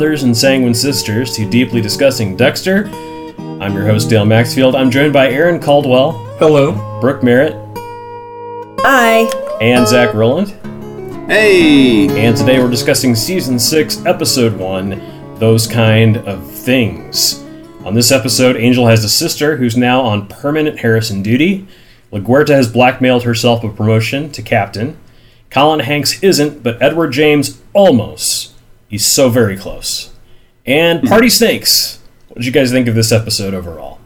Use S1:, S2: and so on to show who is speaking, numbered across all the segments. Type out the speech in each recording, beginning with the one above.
S1: Welcome, Blood Brothers and Sanguine Sisters, to Deeply Discussing Dexter. I'm your host, Dale Maxfield. I'm joined by Aaron Caldwell,
S2: Hello.
S1: Brooke Merritt,
S3: Hi.
S1: and Zach Rowland.
S4: Hey!
S1: And today we're discussing Season 6, Episode 1 Those Kind of Things. On this episode, Angel has a sister who's now on permanent Harrison duty. LaGuerta has blackmailed herself a promotion to captain. Colin Hanks isn't, but Edward James Olmos. He's so very close. And Party Snakes. What did you guys think of this episode overall?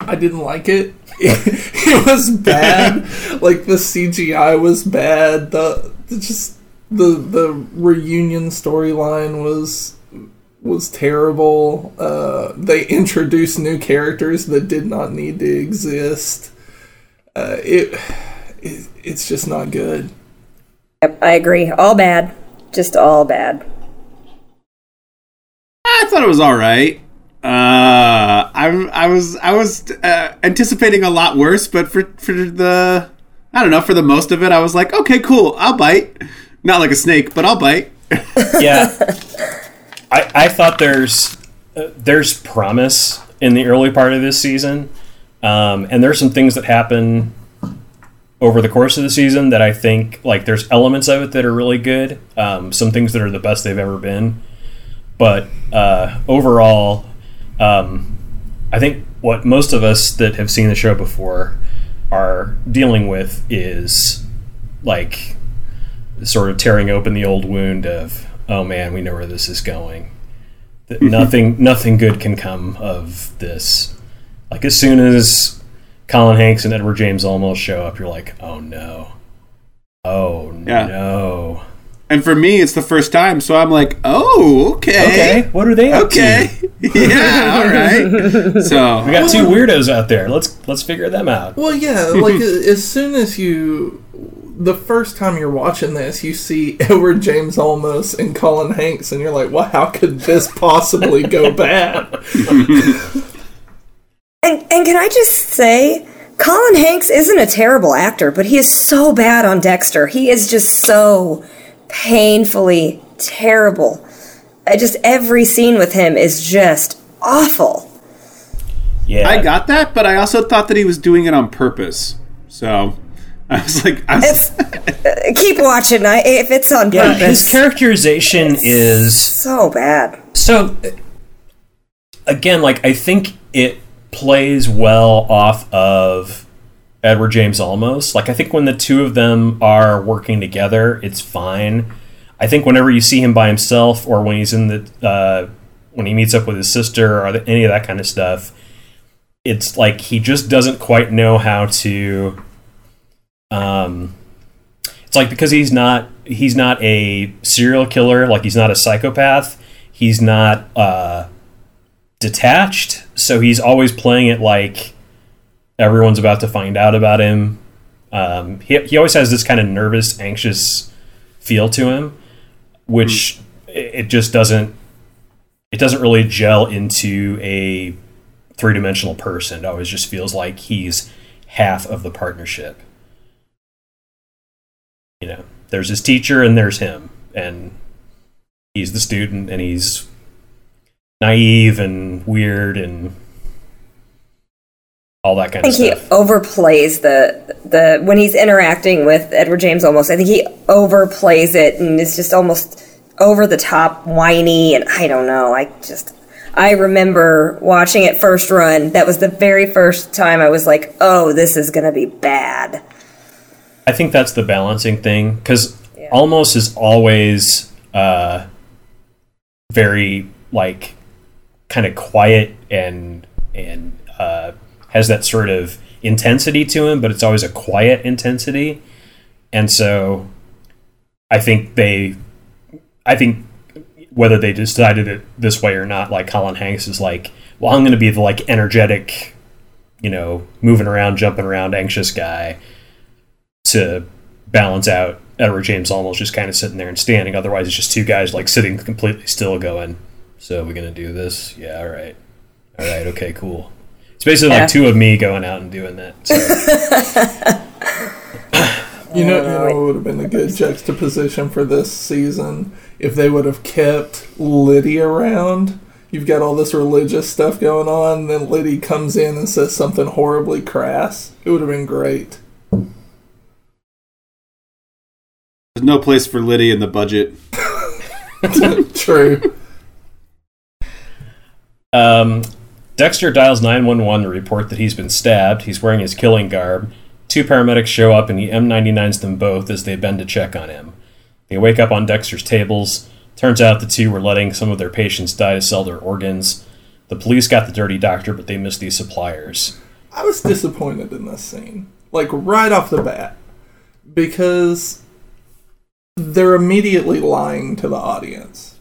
S2: I didn't like it. it was bad. like the CGI was bad. The, the just the the reunion storyline was was terrible. Uh, they introduced new characters that did not need to exist. Uh, it, it it's just not good.
S3: Yep, I agree. All bad. Just all bad.
S4: I thought it was all right. Uh, I I was I was uh, anticipating a lot worse, but for for the I don't know for the most of it, I was like, okay, cool, I'll bite. Not like a snake, but I'll bite.
S1: yeah, I, I thought there's uh, there's promise in the early part of this season, um, and there's some things that happen over the course of the season that I think like there's elements of it that are really good. Um, some things that are the best they've ever been, but uh, overall, um, I think what most of us that have seen the show before are dealing with is like sort of tearing open the old wound of oh man we know where this is going that nothing nothing good can come of this like as soon as colin hanks and edward james olmos show up you're like oh no. Oh
S4: Yeah.
S1: no.
S4: And for me, it's the first time, so I'm like, oh, okay,
S1: okay what are they up
S4: okay,
S1: to
S4: yeah, all right. So
S1: we got two weirdos out there. Let's let's figure them out.
S2: Well, yeah, like uh, as soon as you, the first time you're watching this, you see Edward James Olmos and Colin Hanks, and you're like, "Well, how could this possibly go bad?"
S3: And and can I just say, Colin Hanks isn't a terrible actor, but he is so bad on Dexter. He is just so painfully terrible. I just every scene with him is just awful.
S1: yeah
S4: I got that, but I also thought that he was doing it on purpose. So I was like, I was,
S3: It's uh, keep watching. I, if it's on
S1: yeah
S3: purpose,
S1: his characterization is
S3: so bad.
S1: So again, like I think it plays well off of Edward James Olmos. Like I think when the two of them are working together, it's fine. I think whenever you see him by himself or when he's in the uh, when he meets up with his sister or any of that kind of stuff, it's like he just doesn't quite know how to. Um, it's like because he's not he's not a serial killer, like he's not a psychopath. He's not uh, detached, so he's always playing it like everyone's about to find out about him. Um, he he always has this kind of nervous, anxious feel to him, which it it just doesn't it doesn't really gel into a three dimensional person. It always just feels like he's half of the partnership. You know, there's his teacher and there's him, and he's the student, and he's naive and weird and all that kind of stuff.
S3: I think he overplays the the when he's interacting with Edward James Olmos. I think he overplays it and is just almost over the top whiny and I don't know. I just I remember watching it first run. That was the very first time I was like, "Oh, this is going to be bad."
S1: I think that's the balancing thing because
S3: Yeah.
S1: Olmos is always uh, very like kind of quiet and and uh, has that sort of intensity to him, but it's always a quiet intensity, and so I think they, I think whether they decided it this way or not, like Colin Hanks is like, well, I'm going to be the like energetic, you know, moving around, jumping around, anxious guy to balance out Edward James Olmos just kind of sitting there and standing. Otherwise, it's just two guys like sitting completely still, going, "So we're gonna do this? Yeah, all right, all right, okay, cool." It's basically
S3: Yeah.
S1: like two of me going out and doing that. So.
S2: You know, you know, it would have been a good juxtaposition for this season if they would have kept Liddy around. You've got all this religious stuff going on, then Liddy comes in and says something horribly crass. It would have been great.
S4: There's no place for Liddy in the budget.
S2: True.
S1: Um, Dexter dials 911 to report that he's been stabbed. He's wearing his killing garb. Two paramedics show up and he M99s them both as they bend to check on him. They wake up on Dexter's tables. Turns out the two were letting some of their patients die to sell their organs. The police got the dirty doctor, but they missed these suppliers.
S2: I was disappointed in this scene, like right off the bat, because they're immediately lying to the audience.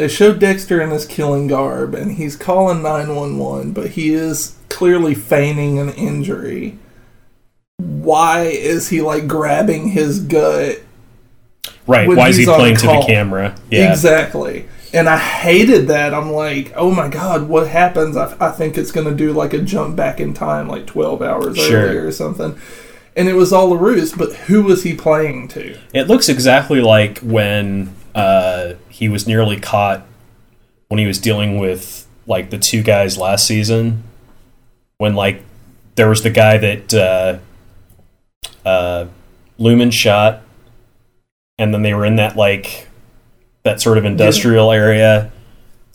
S2: They show Dexter in his killing garb, and he's calling 911, but he is clearly feigning an injury. Why is he like grabbing his gut?
S1: Right, why is he playing to the camera? Yeah.
S2: Exactly. And I hated that. I'm like, oh my god, what happens? I, I think it's going to do like a jump back in time, like 12 hours
S1: Sure.
S2: earlier or something. And it was all a ruse, but who was he playing to?
S1: It looks exactly like when uh, he was nearly caught when he was dealing with like the two guys last season. When like there was the guy that uh, uh, Lumen shot, and then they were in that like that sort of industrial area,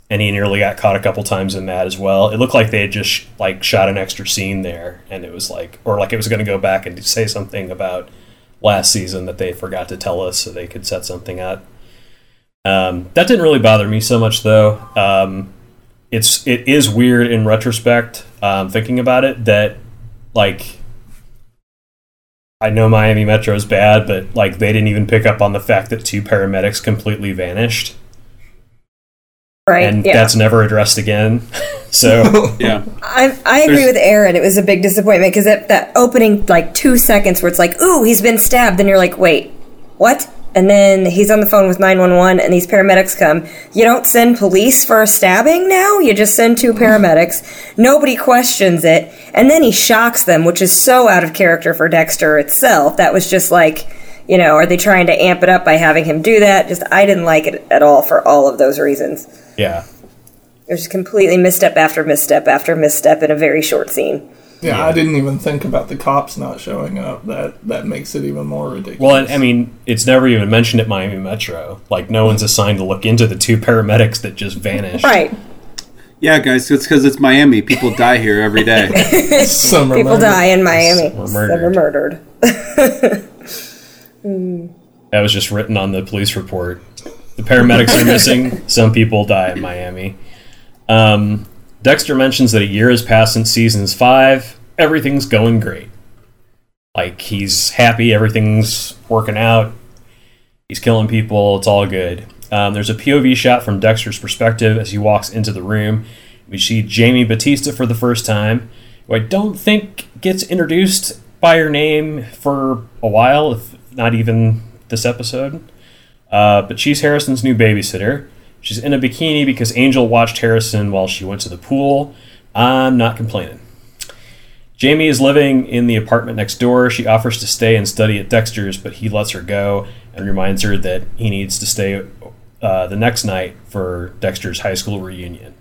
S1: and he nearly got caught a couple times in that as well. It looked like they had just like shot an extra scene there, and it was like, or like it was going to go back and say something about last season that they forgot to tell us so they could set something up. Um, that didn't really bother me so much though. Um, it's it is weird in retrospect, um, thinking about it that like I know Miami Metro is bad, but like they didn't even pick up on the fact that two paramedics completely vanished,
S3: Right.
S1: and
S3: yeah.
S1: that's never addressed again. so
S4: Yeah.
S3: I, I agree
S4: There's-
S3: with Aaron. It was a big disappointment because that, that opening like two seconds where it's like, "Ooh, he's been stabbed," then you're like, "Wait, what?" And then he's on the phone with 911, and these paramedics come. You don't send police for a stabbing now. You just send two paramedics. Nobody questions it, and then he shocks them, which is so out of character for Dexter itself. That was just like, you know, are they trying to amp it up by having him do that? Just I didn't like it at all for all of those reasons.
S1: yeah,
S3: It was completely misstep after misstep after misstep in a very short scene.
S2: Yeah, I didn't even think about the cops not showing up. That that makes it even more ridiculous.
S1: Well, I mean, it's never even mentioned at Miami Metro. Like, no one's assigned to look into the two paramedics that just vanished.
S3: Right.
S4: Yeah, guys, it's because it's Miami. People die here every day.
S2: Summer
S3: People
S2: murder.
S3: die in Miami.
S1: Some were
S3: Some are
S1: murdered.
S3: murdered.
S1: That was just written on the police report. The paramedics are missing. Some people die in Miami. Um, Dexter mentions that a year has passed since seasons five. Everything's going great. Like he's happy. Everything's working out. He's killing people. It's all good. Um, there's a POV shot from Dexter's perspective as he walks into the room. We see Jamie Batista for the first time, who I don't think gets introduced by her name for a while, if not even this episode. Uh, but she's Harrison's new babysitter. She's in a bikini because Angel watched Harrison while she went to the pool. I'm not complaining. Jamie is living in the apartment next door. She offers to stay and study at Dexter's, but he lets her go and reminds her that he needs to stay uh, the next night for Dexter's high school reunion.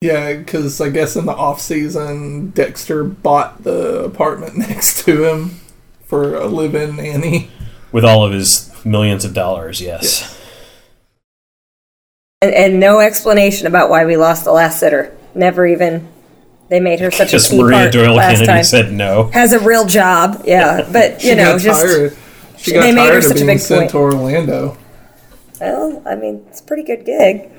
S2: Yeah, because I guess in the off season, Dexter bought the apartment next to him for a live-in nanny.
S1: With all of his millions of dollars, yes.
S3: And, and no explanation about why we lost the last sitter. Never even. They made her such a
S1: Just
S3: key
S1: Maria
S3: part
S1: Doyle
S3: last
S1: Kennedy
S3: time.
S1: said no.
S3: Has a real job, yeah. But you
S2: She
S3: know,
S2: got
S3: just
S2: tired. She got
S3: they
S2: got
S3: made her
S2: of
S3: such a big
S2: sent
S3: point.
S2: to Orlando.
S3: well, I mean, it's a pretty good gig.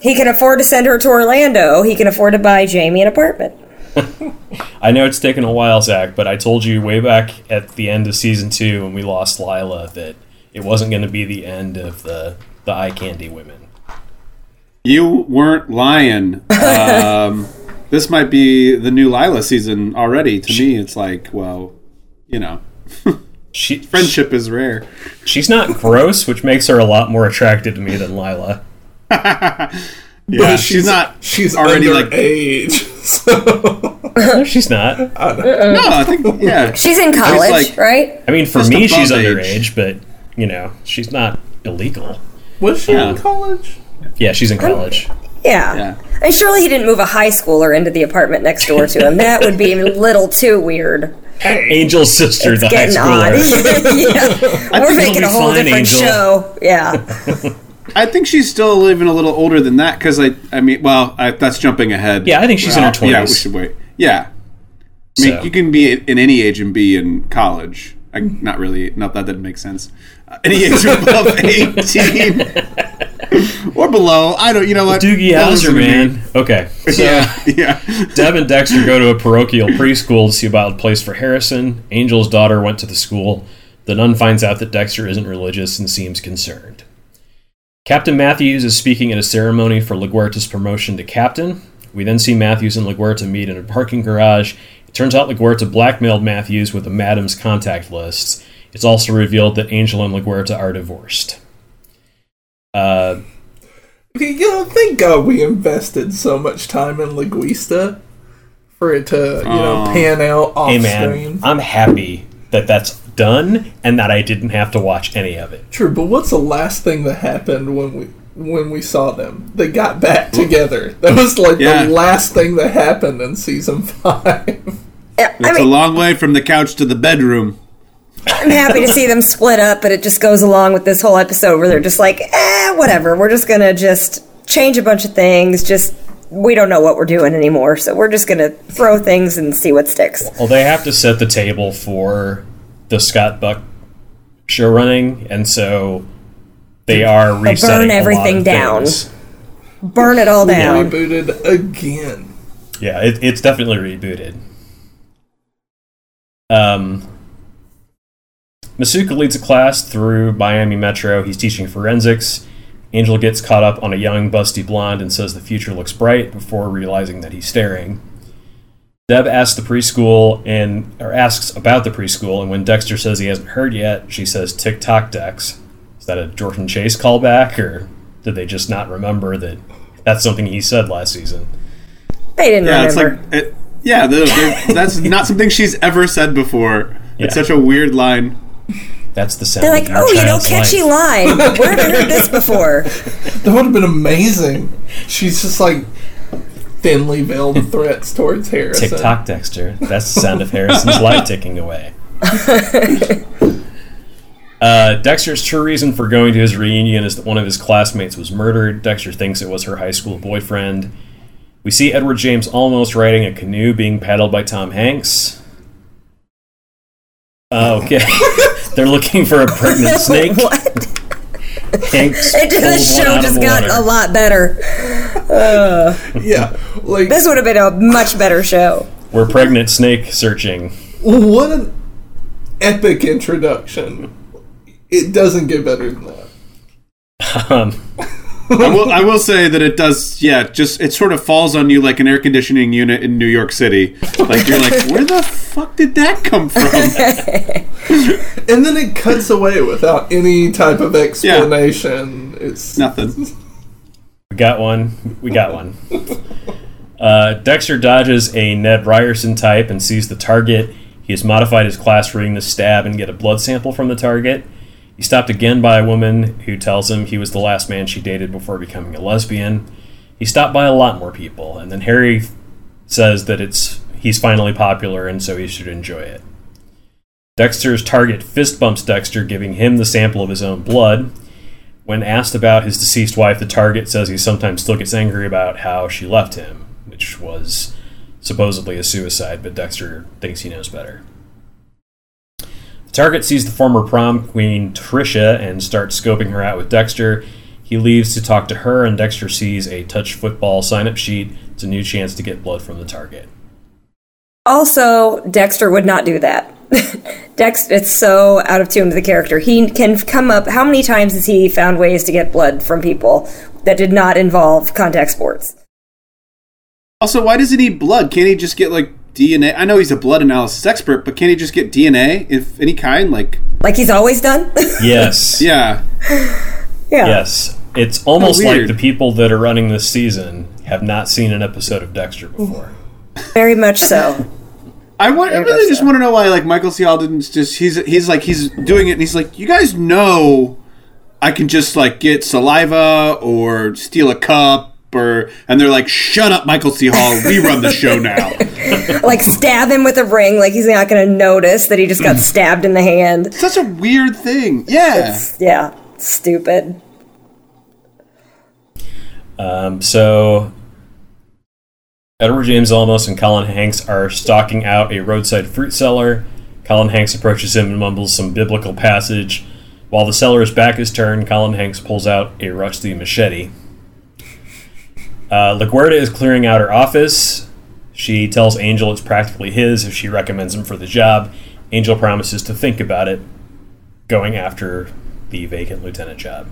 S3: He can afford to send her to Orlando. He can afford to buy Jamie an apartment.
S1: I know it's taken a while, Zach, but I told you way back at the end of season two when we lost Lila that it wasn't going to be the end of the the eye candy women.
S4: You weren't lying. Um, this might be the new Lila season already. To me, it's like, well, you know,
S1: She
S4: friendship is rare.
S1: She's not gross, which makes her a lot more attractive to me than Lila.
S4: Yeah, she's, not
S2: She's
S4: already
S2: already
S4: like.
S2: age. So
S1: No, she's not.
S4: No, I think yeah.
S3: She's in college,
S4: like-
S3: right?
S1: I mean, for
S4: Just
S1: me,
S4: above
S1: she's
S4: age.
S1: underage, but you know, she's not illegal.
S2: Was she
S4: Yeah.
S2: in college?
S1: Yeah, she's in college.
S3: Yeah.
S4: Yeah.
S3: And surely he didn't move a high schooler into the apartment next door to him. That would be a little too weird.
S1: Angel's sister, the high
S3: Getting odd.
S1: schooler.
S3: yeah. We're making a whole
S1: fine,
S3: different
S1: Angel.
S3: show. Yeah.
S4: I think she's still even a little older than that because I, I mean, well, I, that's jumping ahead.
S1: Yeah, I think she's in her
S4: Well, Yeah, we should wait. Yeah, I mean,
S1: So.
S4: you can be in any age and be in college. I, not really. Not that didn't make sense. Any age above eighteen or below. I don't. You know what?
S1: Doogie Howser,
S4: listen to me.
S1: man. Okay. So
S4: Yeah, yeah.
S1: Deb and Dexter go to a parochial preschool to see about a place for Harrison. Angel's daughter went to the school. The nun finds out that Dexter isn't religious and seems concerned. Captain Matthews is speaking at a ceremony for LaGuerta's promotion to captain. We then see Matthews and LaGuerta meet in a parking garage. It turns out LaGuerta blackmailed Matthews with the madam's contact lists. It's also revealed that Angel and LaGuerta are divorced. Uh,
S2: You know, thank God we invested so much time in Linguista for it to, you know,
S4: Aw.
S2: pan out off
S1: hey man,
S2: screen.
S1: I'm happy that that's done and that I didn't have to watch any of it.
S2: True, but what's the last thing that happened when we when we saw them? They got back together. That was like
S4: Yeah.
S2: the last thing that happened in season five.
S3: Yeah, I
S4: It's a long way from the couch to the bedroom.
S3: I'm happy to see them split up, but it just goes along with this whole episode where they're just like, eh, whatever. We're just gonna just change a bunch of things. Just we don't know what we're doing anymore, so we're just gonna throw things and see what sticks.
S1: Well, they have to set the table for the Scott Buck show running, and so they are resetting a lot
S3: everything
S1: of
S3: down.
S1: things.
S3: Burn it all down.
S2: Rebooted again.
S1: Yeah, it, it's definitely rebooted. Um, Masuka leads a class through Miami Metro. He's teaching forensics. Angel gets caught up on a young, busty blonde and says the future looks bright before realizing that he's staring. Deb asks the preschool and or asks about the preschool, and when Dexter says he hasn't heard yet, she says "Tick tock, Dex." Is that a Jordan Chase callback, or did they just not remember that that's something he said last season?
S3: They didn't
S4: Yeah, it's
S3: remember.
S4: like it, yeah. they're- they're- that's not something she's ever said before. It's
S1: Yeah.
S4: such a weird line.
S1: That's the sound.
S3: They're
S1: of
S3: like,
S1: your
S3: oh, you know, catchy
S1: life."
S3: line. Where have I heard this before?
S2: That would have been amazing. She's just like thinly veiled threats towards Harrison.
S1: TikTok Dexter. That's the sound of Harrison's life ticking away. Uh, Dexter's true reason for going to his reunion is that one of his classmates was murdered. Dexter thinks it was her high school boyfriend. We see Edward James Olmos riding a canoe being paddled by Tom Hanks. Uh, okay. They're looking for a pregnant snake.
S3: What?
S1: Hanks
S3: It,
S1: pulled
S3: this show just got
S1: water.
S3: a lot better.
S2: Yeah, like
S3: This would have been a much better show.
S1: We're pregnant snake searching.
S2: what an epic introduction. It doesn't get better than that.
S1: Um,
S4: I will. I will say that it does. Yeah, just it sort of falls on you like an air conditioning unit in New York City. Like you're like, where the fuck did that come from?
S2: And then it cuts away without any type of explanation. It's
S4: Nothing.
S1: We got one. We got one. Uh, Dexter dodges a Ned Ryerson type and sees the target. He has modified his class reading to stab and get a blood sample from the target. He's stopped again by a woman who tells him he was the last man she dated before becoming a lesbian. He stopped by a lot more people, and then Harry says that it's he's finally popular and so he should enjoy it. Dexter's target fist bumps Dexter, giving him the sample of his own blood. When asked about his deceased wife, the target says he sometimes still gets angry about how she left him, which was supposedly a suicide, but Dexter thinks he knows better. The target sees the former prom queen Trisha and starts scoping her out with Dexter. He leaves to talk to her, and Dexter sees a touch football sign up sheet. It's a new chance to get blood from the target.
S3: Also, Dexter would not do that. Dex, it's so out of tune to the character. He can come up. How many times has he found ways to get blood from people that did not involve contact sports?
S4: Also, why does he need blood? Can't he just get like DNA? I know he's a blood analysis expert, but can't he just get DNA if any kind? Like,
S3: Like he's always done.
S1: Yes.
S4: yeah,
S3: yeah.
S1: Yes. it's almost like the people that are running this season have not seen an episode of Dexter before.
S3: Very much so.
S4: I, want, I really just
S3: so.
S4: want to know why like Michael C. Hall didn't just he's he's like he's doing it and he's like you guys know I can just like get saliva or steal a cup or and they're like shut up Michael C. Hall we run the show now
S3: Like stab him with a ring, like he's not going to notice that he just got stabbed in the hand.
S4: such a weird thing yeah
S3: Yeah, stupid.
S1: Um, so Edward James Olmos and Colin Hanks are stalking out a roadside fruit seller. Colin Hanks approaches him and mumbles some biblical passage. While the seller's back is turned, Colin Hanks pulls out a rusty machete. Uh, LaGuerta is clearing out her office. She tells Angel it's practically his if she recommends him for the job. Angel promises to think about it, going after the vacant lieutenant job.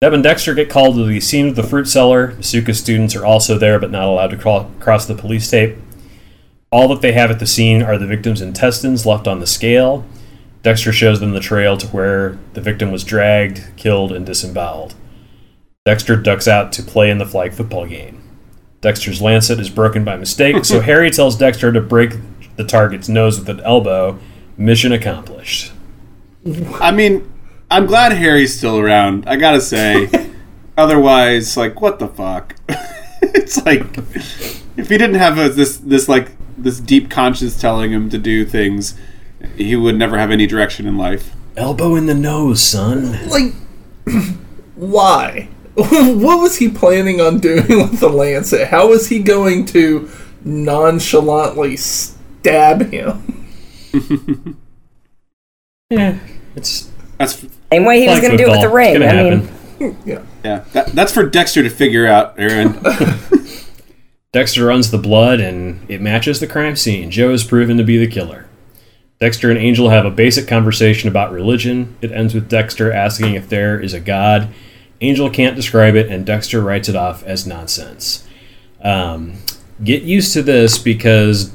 S1: Deb and Dexter get called to the scene of the fruit seller. Masuka students are also there, but not allowed to crawl, cross the police tape. All that they have at the scene are the victim's intestines left on the scale. Dexter shows them the trail to where the victim was dragged, killed, and disemboweled. Dexter ducks out to play in the flag football game. Dexter's lancet is broken by mistake, so Harry tells Dexter to break the target's nose with an elbow. Mission accomplished.
S4: I mean I'm glad Harry's still around I gotta say otherwise like what the fuck it's like if he didn't have a, this this like this deep conscience telling him to do things he would never have any direction in life
S1: Elbow in the nose, son.
S2: Like, why? what was he planning on doing with the lancet? How was he going to nonchalantly stab him?
S1: Yeah, it's
S4: that's
S3: Same way he was going to do it with the
S1: football.
S3: ring. I
S1: gonna
S3: mean.
S2: Yeah.
S4: Yeah, that, that's for Dexter to figure out, Aaron.
S1: Dexter runs the blood and it matches the crime scene. Joe is proven to be the killer. Dexter and Angel have a basic conversation about religion. It ends with Dexter asking if there is a God. Angel can't describe it, and Dexter writes it off as nonsense. Um, get used to this because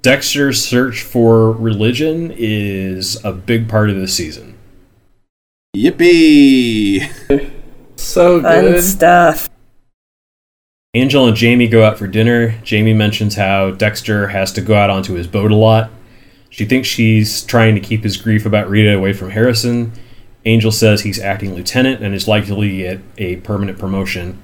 S1: Dexter's search for religion is a big part of the season.
S4: Yippee!
S2: So good.
S3: fun stuff.
S1: Angel and Jamie go out for dinner. Jamie mentions how Dexter has to go out onto his boat a lot. She thinks she's trying to keep his grief about Rita away from Harrison. Angel says he's acting lieutenant and is likely to get a permanent promotion.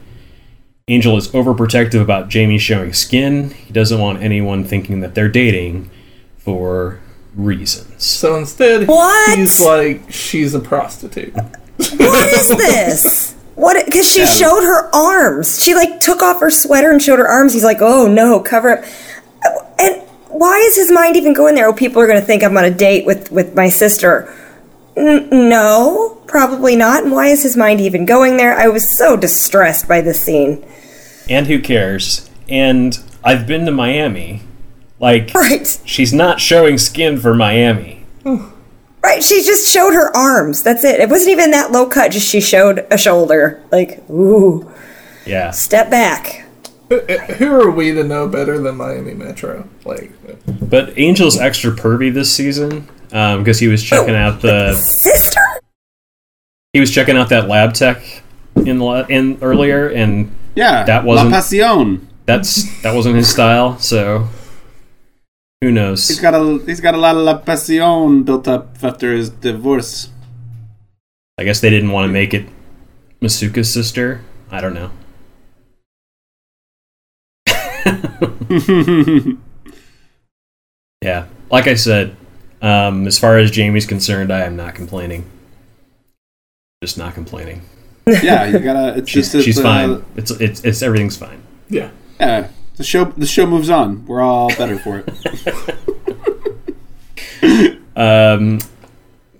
S1: Angel is overprotective about Jamie showing skin. He doesn't want anyone thinking that they're dating for reasons.
S2: So instead,
S3: What?
S2: he's like, she's a prostitute.
S3: What is this? What? Because she showed her arms. She like took off her sweater and showed her arms. He's like, "Oh no, cover up." And why is his mind even going there? Oh, people are going to think I'm on a date with with my sister. N- no, probably not. And why is his mind even going there? I was so distressed by this scene.
S1: And who cares? And I've been to Miami. Like,
S3: Right,
S1: she's not showing skin for Miami.
S3: right. She just showed her arms. That's it. It wasn't even that low cut. Just she showed a shoulder. Like, ooh,
S1: Yeah.
S3: step back.
S2: Who uh, are we to know better than Miami Metro? Like,
S1: But Angel's extra pervy this season um, because he was checking oh, out the
S3: Sister.
S1: he was checking out that lab tech in in earlier, and
S4: Yeah,
S1: That wasn't-
S4: La Pasión.
S1: that's that wasn't his style. So who
S4: He's
S1: knows?
S4: got a he's got a lot of La Pasión built up after his divorce.
S1: I guess they didn't want to make it Masuka's sister. I don't know. Yeah, like I said, um, as far as Jamie's concerned, I am not complaining. Just not complaining.
S4: yeah, you gotta. It's
S1: She's
S4: just
S1: she's
S4: it's, uh,
S1: fine. It's it's it's everything's fine.
S2: yeah.
S4: Yeah, the show the show moves on. We're all better for it.
S1: Um,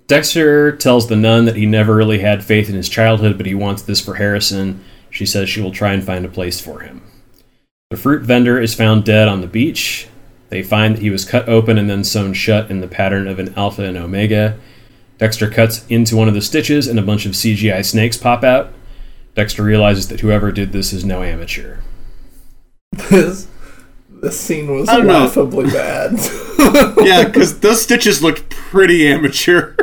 S1: Dexter tells the nun that he never really had faith in his childhood, but he wants this for Harrison. She says she will try and find a place for him. The fruit vendor is found dead on the beach. They find that he was cut open and then sewn shut in the pattern of an alpha and omega. Dexter cuts into one of the stitches and a bunch of CGI snakes pop out. Dexter realizes that whoever did this is no amateur.
S2: This this scene was
S4: I don't know.
S2: laughably bad.
S4: yeah, because those stitches looked pretty amateur.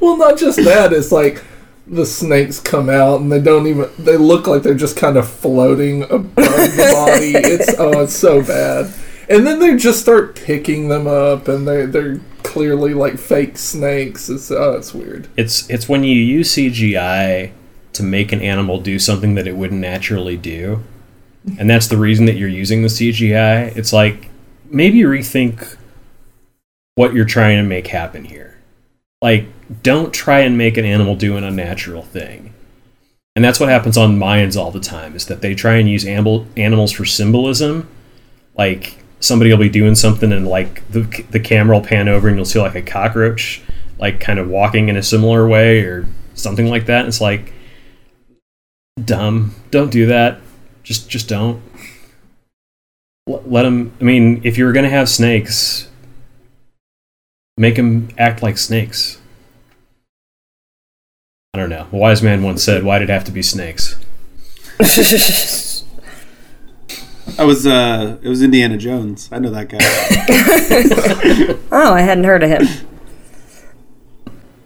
S2: well, not just that. It's like the snakes come out and they don't even they look like they're just kind of floating above the body. It's oh it's so bad. And then they just start picking them up and they they're clearly like fake snakes. It's oh it's weird.
S1: It's it's when you use CGI to make an animal do something that it wouldn't naturally do. And that's the reason that you're using the CGI. It's like maybe rethink what you're trying to make happen here. Like don't try and make an animal do an unnatural thing. And that's what happens on Mayans all the time is that they try and use amble- animals for symbolism. Like somebody will be doing something and like the the camera will pan over and you'll see like a cockroach like kind of walking in a similar way or something like that. It's like dumb. Don't do that. Just just don't. L- Let them. I mean, if you were gonna have snakes, make them act like snakes. I don't know. A wise man once said, "Why did it have to be snakes?"
S4: I was uh, it was Indiana Jones. I know that guy.
S3: oh, I hadn't heard of him.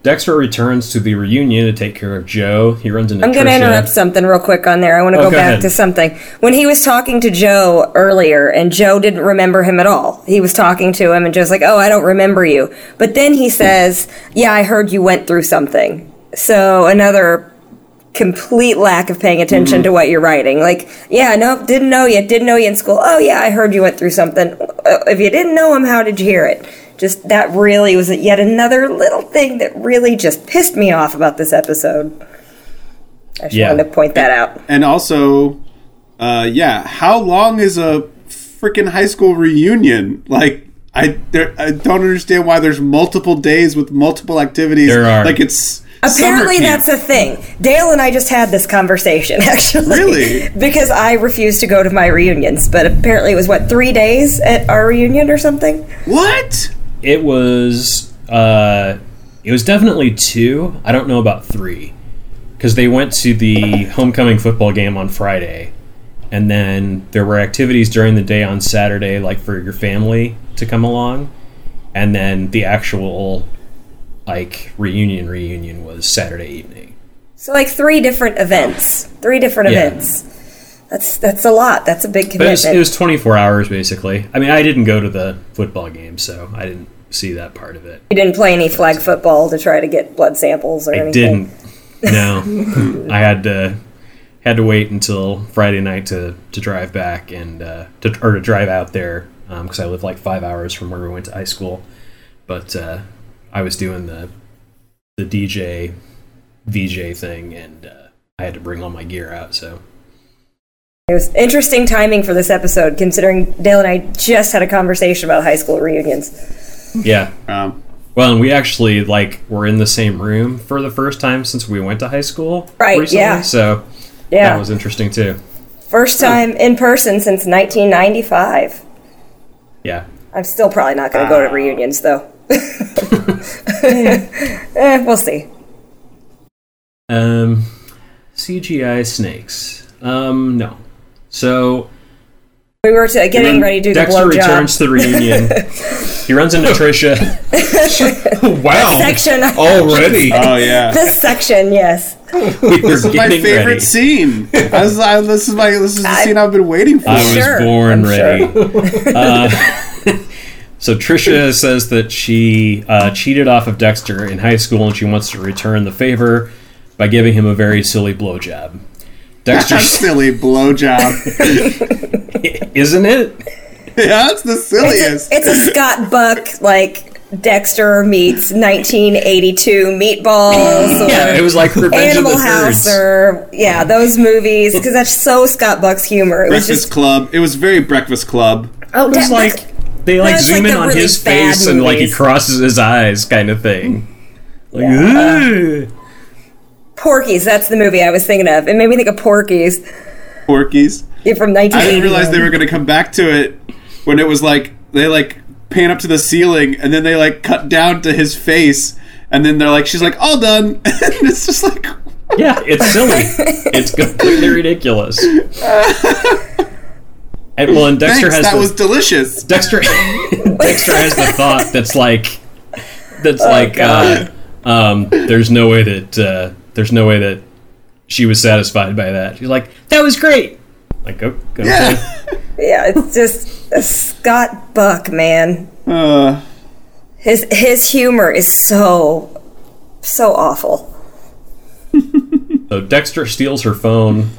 S1: Dexter returns to the reunion to take care of Joe. He runs into
S3: I'm going to interrupt something real quick on there. I want to
S1: Oh,
S3: go,
S1: go
S3: back
S1: ahead.
S3: to something. When he was talking to Joe earlier, and Joe didn't remember him at all, he was talking to him, and Joe's like, Oh, I don't remember you. But then he says, Yeah, I heard you went through something. So another complete lack of paying attention
S1: Mm-hmm.
S3: to what you're writing. Like, yeah, no, didn't know you, didn't know you in school. Oh, yeah, I heard you went through something. Uh, If you didn't know him, how did you hear it? Just that really was yet another little thing that really just pissed me off about this episode. I just
S1: Yeah.
S3: wanted to point that out.
S4: and also, uh, yeah, how long is a freaking high school reunion? Like, I there, I don't understand why there's multiple days with multiple activities.
S1: There are.
S4: Like it's
S3: Apparently, that's a thing. Dale and I just had this conversation, actually.
S4: Really?
S3: because I refused to go to my reunions, but apparently it was, what, three days at our reunion or something?
S4: what?
S1: It was uh it was definitely 2. I don't know about 3 cuz they went to the homecoming football game on Friday and then there were activities during the day on Saturday like for your family to come along and then the actual like reunion reunion was Saturday evening.
S3: So, like, three different events. Three different
S1: Yeah.
S3: events. That's that's a lot. That's a big
S1: But it was,
S3: commitment.
S1: it was 24 hours basically. I mean, I didn't go to the football game, so I didn't see that part of it.
S3: you didn't play any flag football to try to get blood samples or
S1: I
S3: anything.
S1: didn't. No, I had to had to wait until Friday night to, to drive back and uh, to or to drive out there because I live like five hours from where we went to high school. But uh, I was doing the the DJ VJ thing, and uh, I had to bring all my gear out. So
S3: It was interesting timing for this episode, considering Dale and I just had a conversation about high school reunions.
S1: yeah.
S4: Um,
S1: Well, and we actually like were in the same room for the first time since we went to high school.
S3: Right,
S1: Recently,
S3: yeah.
S1: So
S3: Yeah.
S1: that was interesting too.
S3: First time in person since 1995.
S1: Yeah.
S3: I'm still probably not going to go to reunions, though. eh, we'll see.
S1: Um, CGI snakes. Um, no. So
S3: We were to, getting ready to do the
S1: Dexter
S3: blowjob
S1: returns to the reunion. he runs into Trisha. wow!
S3: section.
S1: Already,
S4: oh yeah.
S3: this section, yes.
S1: we
S4: This is my favorite
S1: ready.
S4: scene. I was, I, this is my this is the
S3: I-
S4: scene I've been waiting for.
S1: I was
S3: Sure,
S1: born
S3: I'm
S1: ready. uh, so Trisha says that she uh, cheated off of Dexter in high school, and she wants to return the favor by giving him a very silly blowjob. Dexter,
S4: a silly blowjob.
S1: isn't it?
S4: yeah, it's the silliest.
S3: It's a Scott Buck, like, Dexter meets 1982 Meatballs or
S1: Yeah, it was like Revenge
S3: Animal
S1: of the
S3: House
S1: Nerds.
S3: or, yeah, those movies, because that's so Scott Buck's humor. It was
S4: Breakfast
S3: just,
S4: Club. It was very Breakfast Club.
S3: oh,
S1: It was
S3: that-
S1: like they like
S3: That's
S1: zoom
S3: like
S1: in on
S3: really
S1: his
S3: bad
S1: face and like he crosses his eyes, kind of thing. Like,
S3: Yeah.
S1: Uh, "Ugh."
S3: Porky's, that's the movie I was thinking of. It made me think of Porky's.
S4: Porky's.
S3: yeah, from 19.
S4: I didn't realize they were going to come back to it when it was like they like pan up to the ceiling and then they like cut down to his face and then they're like she's like all done and it's just like
S1: yeah, it's silly. it's completely ridiculous. And well, and Dexter
S4: thanks
S1: has
S4: that
S1: the,
S4: was delicious.
S1: Dexter Dexter has the thought that's like that's
S3: Oh,
S1: like uh, um, there's no way that uh, there's no way that she was satisfied by that. She's like, "That was great." Like, oh, okay.
S4: Yeah.
S3: Yeah, it's just Scott Buck, man.
S4: Uh,
S3: His his humor is so so awful.
S1: So Dexter steals her phone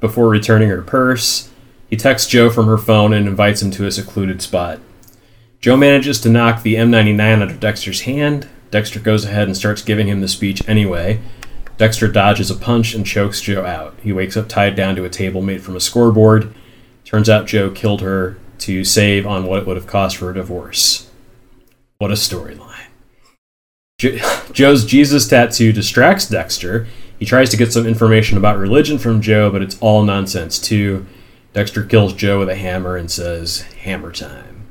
S1: before returning her purse. He texts Joe from her phone and invites him to a secluded spot. Joe manages to knock the M99 out of Dexter's hand. Dexter goes ahead and starts giving him the speech anyway. Dexter dodges a punch and chokes Joe out. He wakes up tied down to a table made from a scoreboard. Turns out Joe killed her to save on what it would have cost for a divorce. What a storyline. Jo- Joe's Jesus tattoo distracts Dexter. He tries to get some information about religion from Joe, but it's all nonsense, too. Dexter kills Joe with a hammer and says, Hammer time.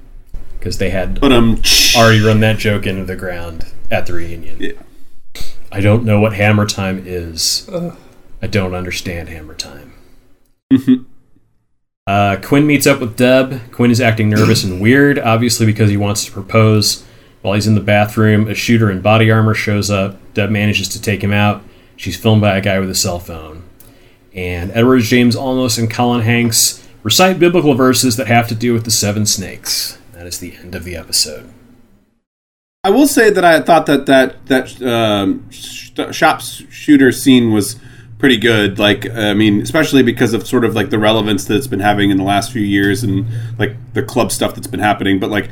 S1: Because they had
S4: um,
S1: already run that joke into the ground at the reunion.
S4: Yeah.
S1: I don't know what hammer time is. I don't understand hammer time. uh, Quinn meets up with Deb. Quinn is acting nervous and weird, obviously because he wants to propose. While he's in the bathroom, a shooter in body armor shows up. Deb manages to take him out. She's filmed by a guy with a cell phone. And Edward James Olmos and Colin Hanks recite biblical verses that have to do with the seven snakes. That is the end of the episode.
S4: I will say that I thought that that that um, sh- shop shooter scene was pretty good. Like, I mean, especially because of sort of like the relevance that it's been having in the last few years and like the club stuff that's been happening. But like,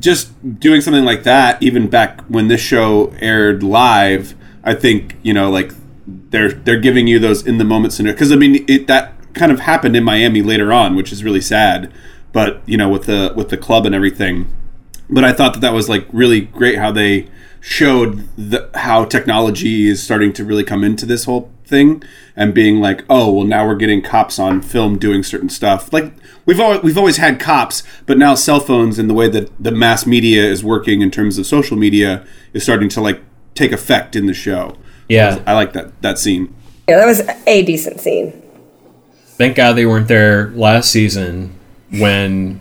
S4: just doing something like that, even back when this show aired live, I think you know, like they're they're giving you those in the moment scenario because I mean it that kind of happened in Miami later on, which is really sad. But you know, with the with the club and everything but I thought that that was like really great how they showed the, how technology is starting to really come into this whole thing and being like, oh, well, now we're getting cops on film doing certain stuff. Like we've always, we've always had cops, but now cell phones and the way that the mass media is working in terms of social media is starting to like take effect in the show.
S1: Yeah.
S4: I like that that scene.
S3: Yeah, that was a decent scene.
S1: thank God they weren't there last season when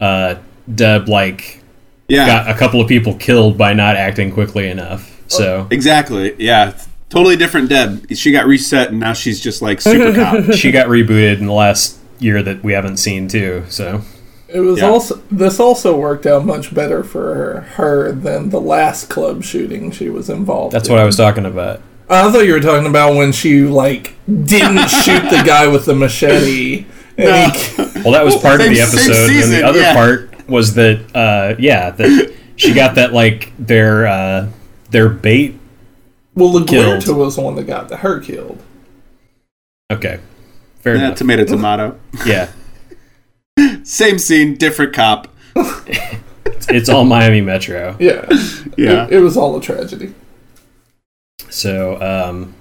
S1: uh, Deb like
S4: Yeah,
S1: got a couple of people killed by not acting quickly enough. Oh, so
S4: exactly. Yeah, totally different. Deb, she got reset and now she's just like super cop.
S1: she got rebooted in the last year that we haven't seen too. So
S2: It was
S4: Yeah.
S2: also this also worked out much better for her, her than the last club shooting she was involved.
S1: that's
S2: in.
S1: what I was talking about.
S2: I thought you were talking about when she like didn't shoot the guy with the machete. And he,
S1: Well, that was part of
S4: Same-
S1: the
S4: same
S1: episode, and the other
S4: yeah.
S1: part was that uh, yeah, that she got that like their uh, their bait.
S2: well,
S1: Killed.
S2: LaGuerta was the one that got her killed.
S1: Okay, fair
S4: Yeah,
S1: enough.
S4: tomato, tomato.
S1: Yeah,
S4: Same scene, different cop.
S1: it's all Miami Metro.
S2: Yeah,
S4: Yeah.
S2: it, it was all a tragedy.
S1: So, um,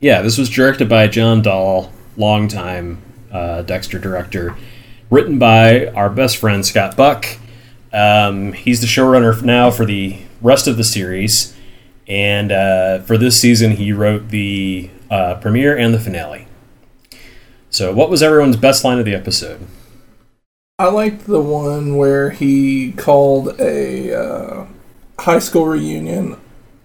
S1: yeah, this was directed by John Dahl, longtime uh, Dexter director, written by our best friend Scott Buck. Um, he's the showrunner now for the rest of the series, and uh, for this season, he wrote the uh, premiere and the finale. So, what was everyone's best line of the episode?
S2: I liked the one where he called a uh, high school reunion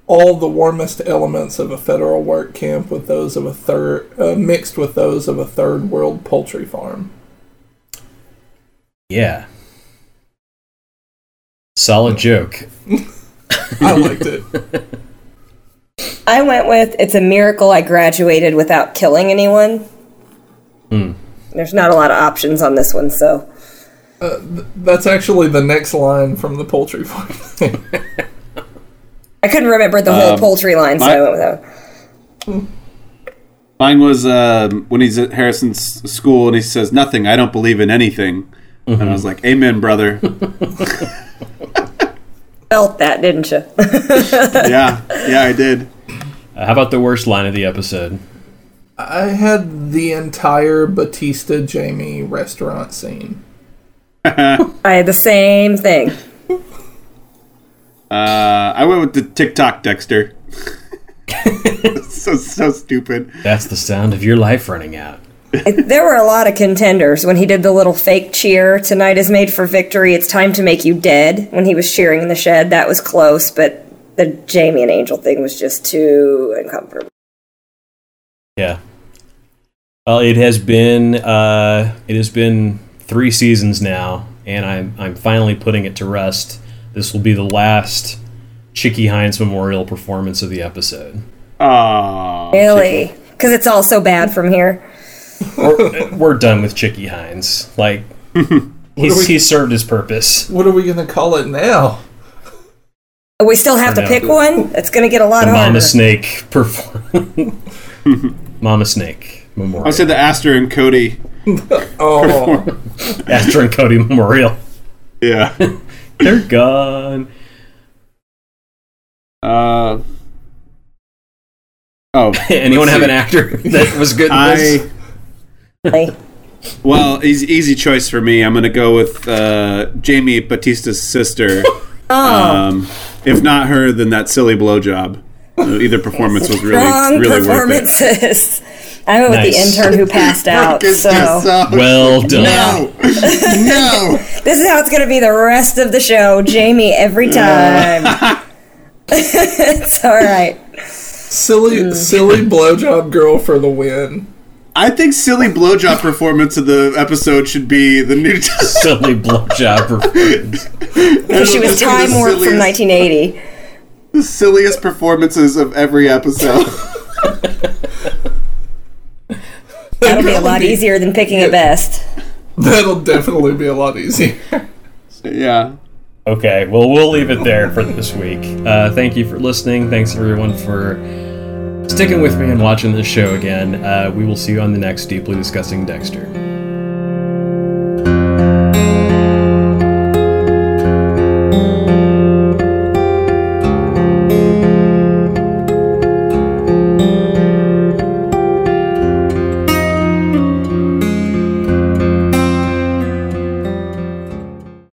S2: all the warmest elements of a federal work camp with those of a third uh, mixed with those of a third world poultry farm.
S1: Yeah. Solid joke.
S2: I liked it.
S3: I went with it's a miracle I graduated without killing anyone. There's not a lot of options on this one, so
S2: That's actually the next line from the poultry farm.
S3: I couldn't remember the whole
S4: Um,
S3: poultry line, so
S4: my-
S3: I went with that.
S4: Mine was um, when he's at Harrison's school and he says, Nothing, I don't believe in anything. And I was like, Amen, brother.
S3: Felt that, didn't you?
S4: yeah, yeah, I did.
S1: Uh, how about the worst line of the episode?
S2: I had the entire Batista Jamie restaurant scene.
S3: I had the same thing.
S4: Uh, I went with the TikTok Dexter. so so stupid.
S1: That's the sound of your life running out.
S3: It- there were a lot of contenders when he did the little fake cheer. Tonight is made for victory. It's time to make you dead. When he was cheering in the shed, that was close, but the Jamie and Angel thing was just too uncomfortable.
S1: Yeah. Well, it has been uh, it has been three seasons now, and I'm I'm finally putting it to rest. This will be the last Chicky Hines Memorial performance of the episode.
S4: Oh,
S3: Really? Because it's all so bad from here.
S1: We're, we're done with Chicky Hines. Like he's,
S2: we-
S1: he's served his purpose.
S2: What are we gonna call it now?
S3: We still have
S1: For
S3: to
S1: now.
S3: pick one. It's going to get a lot
S1: The
S3: harder.
S1: Mama Snake perform. Mama Snake Memorial.
S4: I said the Astor and Cody.
S2: Oh,
S1: Astor and Cody Memorial.
S4: Yeah.
S1: They're gone.
S4: Uh. Oh,
S1: Anyone have an actor that was good in this?
S4: I well, easy, easy choice for me. I'm gonna go with uh, Jamie Batista's sister. Um, if not her, then that silly blowjob. Either performance was really,
S3: Strong
S4: really worth it.
S3: performances. I went with the intern who passed out. So
S1: Well done.
S4: no, no.
S3: this is how it's going to be the rest of the show. Jamie every time. it's all right.
S2: silly, silly blowjob girl for the win.
S4: I think silly blowjob performance of the episode should be the new.
S1: Silly blowjob performance.
S3: Because she was
S4: This is
S3: time warped from 1980.
S4: the silliest performances of every episode.
S3: That'll be a lot easier than picking a best.
S2: That'll definitely be a lot easier.
S4: yeah.
S1: Okay, well, we'll leave it there for this week. Uh, thank you for listening. Thanks, everyone, for sticking with me and watching this show again. Uh, we will see you on the next Deeply Discussing Dexter.